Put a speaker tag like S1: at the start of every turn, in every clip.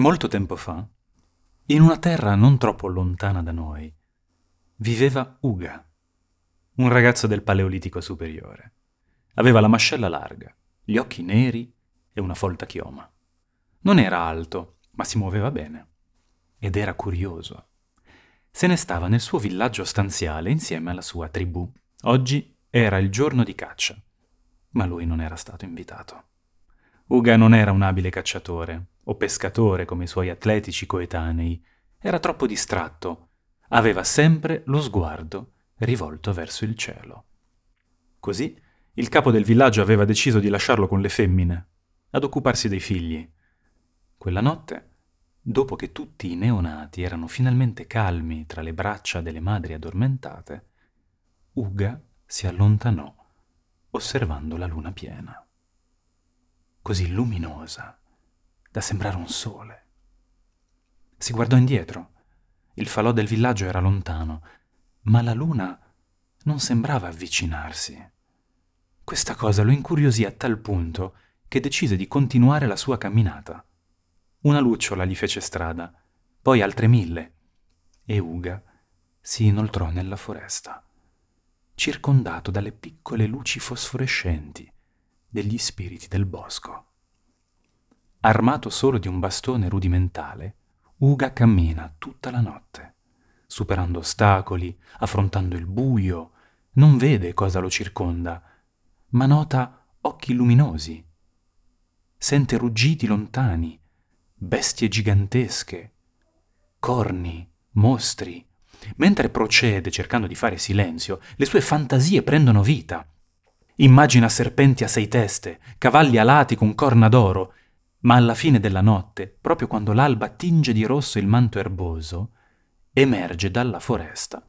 S1: Molto tempo fa, in una terra non troppo lontana da noi, viveva Uga, un ragazzo del Paleolitico superiore. Aveva la mascella larga, gli occhi neri e una folta chioma. Non era alto, ma si muoveva bene. Ed era curioso. Se ne stava nel suo villaggio stanziale insieme alla sua tribù. Oggi era il giorno di caccia, ma lui non era stato invitato. Uga non era un abile cacciatore o pescatore come i suoi atletici coetanei, era troppo distratto, aveva sempre lo sguardo rivolto verso il cielo. Così il capo del villaggio aveva deciso di lasciarlo con le femmine, ad occuparsi dei figli. Quella notte, dopo che tutti i neonati erano finalmente calmi tra le braccia delle madri addormentate, Uga si allontanò osservando la luna piena così luminosa da sembrare un sole. Si guardò indietro. Il falò del villaggio era lontano, ma la luna non sembrava avvicinarsi. Questa cosa lo incuriosì a tal punto che decise di continuare la sua camminata. Una lucciola gli fece strada, poi altre mille, e Uga si inoltrò nella foresta, circondato dalle piccole luci fosforescenti degli spiriti del bosco. Armato solo di un bastone rudimentale, Uga cammina tutta la notte, superando ostacoli, affrontando il buio, non vede cosa lo circonda, ma nota occhi luminosi, sente ruggiti lontani, bestie gigantesche, corni, mostri. Mentre procede cercando di fare silenzio, le sue fantasie prendono vita Immagina serpenti a sei teste, cavalli alati con corna d'oro, ma alla fine della notte, proprio quando l'alba tinge di rosso il manto erboso, emerge dalla foresta,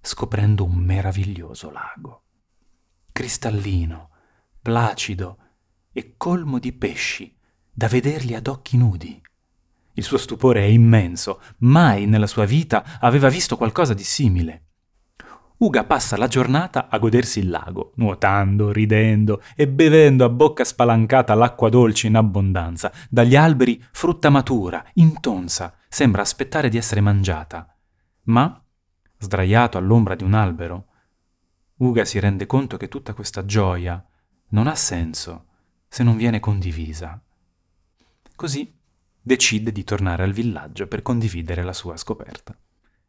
S1: scoprendo un meraviglioso lago. Cristallino, placido e colmo di pesci, da vederli ad occhi nudi. Il suo stupore è immenso, mai nella sua vita aveva visto qualcosa di simile. Uga passa la giornata a godersi il lago, nuotando, ridendo e bevendo a bocca spalancata l'acqua dolce in abbondanza. Dagli alberi frutta matura, intonsa, sembra aspettare di essere mangiata. Ma, sdraiato all'ombra di un albero, Uga si rende conto che tutta questa gioia non ha senso se non viene condivisa. Così decide di tornare al villaggio per condividere la sua scoperta.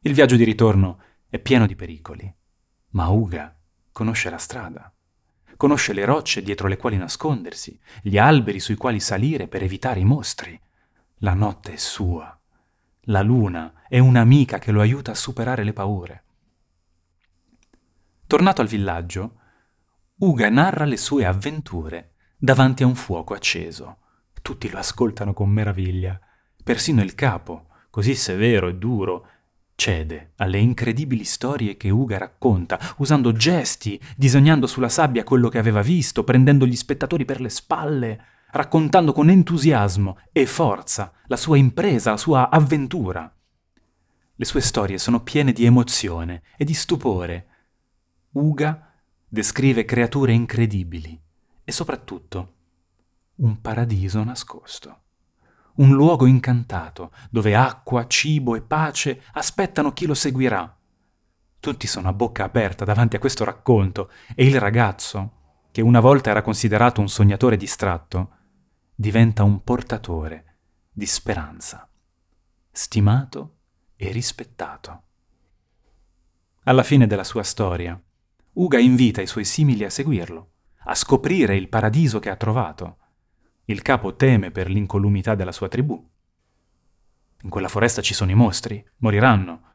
S1: Il viaggio di ritorno è pieno di pericoli. Ma Uga conosce la strada, conosce le rocce dietro le quali nascondersi, gli alberi sui quali salire per evitare i mostri. La notte è sua. La luna è un'amica che lo aiuta a superare le paure. Tornato al villaggio, Uga narra le sue avventure davanti a un fuoco acceso. Tutti lo ascoltano con meraviglia. Persino il capo, così severo e duro, cede alle incredibili storie che Uga racconta, usando gesti, disegnando sulla sabbia quello che aveva visto, prendendo gli spettatori per le spalle, raccontando con entusiasmo e forza la sua impresa, la sua avventura. Le sue storie sono piene di emozione e di stupore. Uga descrive creature incredibili e soprattutto un paradiso nascosto un luogo incantato, dove acqua, cibo e pace aspettano chi lo seguirà. Tutti sono a bocca aperta davanti a questo racconto e il ragazzo, che una volta era considerato un sognatore distratto, diventa un portatore di speranza, stimato e rispettato. Alla fine della sua storia, Uga invita i suoi simili a seguirlo, a scoprire il paradiso che ha trovato il capo teme per l'incolumità della sua tribù. In quella foresta ci sono i mostri, moriranno.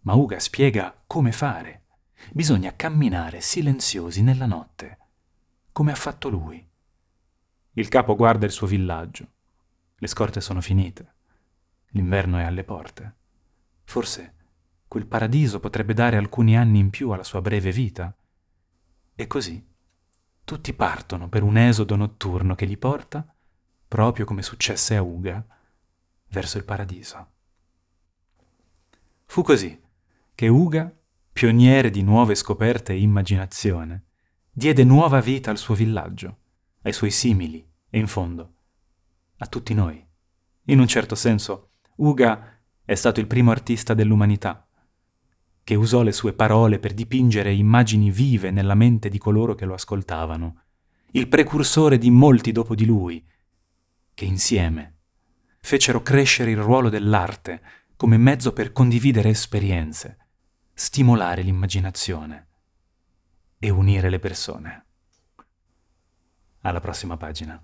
S1: Ma Uga spiega come fare. Bisogna camminare silenziosi nella notte, come ha fatto lui. Il capo guarda il suo villaggio. Le scorte sono finite. L'inverno è alle porte. Forse quel paradiso potrebbe dare alcuni anni in più alla sua breve vita. E così tutti partono per un esodo notturno che li porta, proprio come successe a Uga, verso il paradiso. Fu così che Uga, pioniere di nuove scoperte e immaginazione, diede nuova vita al suo villaggio, ai suoi simili e in fondo a tutti noi. In un certo senso, Uga è stato il primo artista dell'umanità, che usò le sue parole per dipingere immagini vive nella mente di coloro che lo ascoltavano, il precursore di molti dopo di lui, che insieme fecero crescere il ruolo dell'arte come mezzo per condividere esperienze, stimolare l'immaginazione e unire le persone. Alla prossima pagina.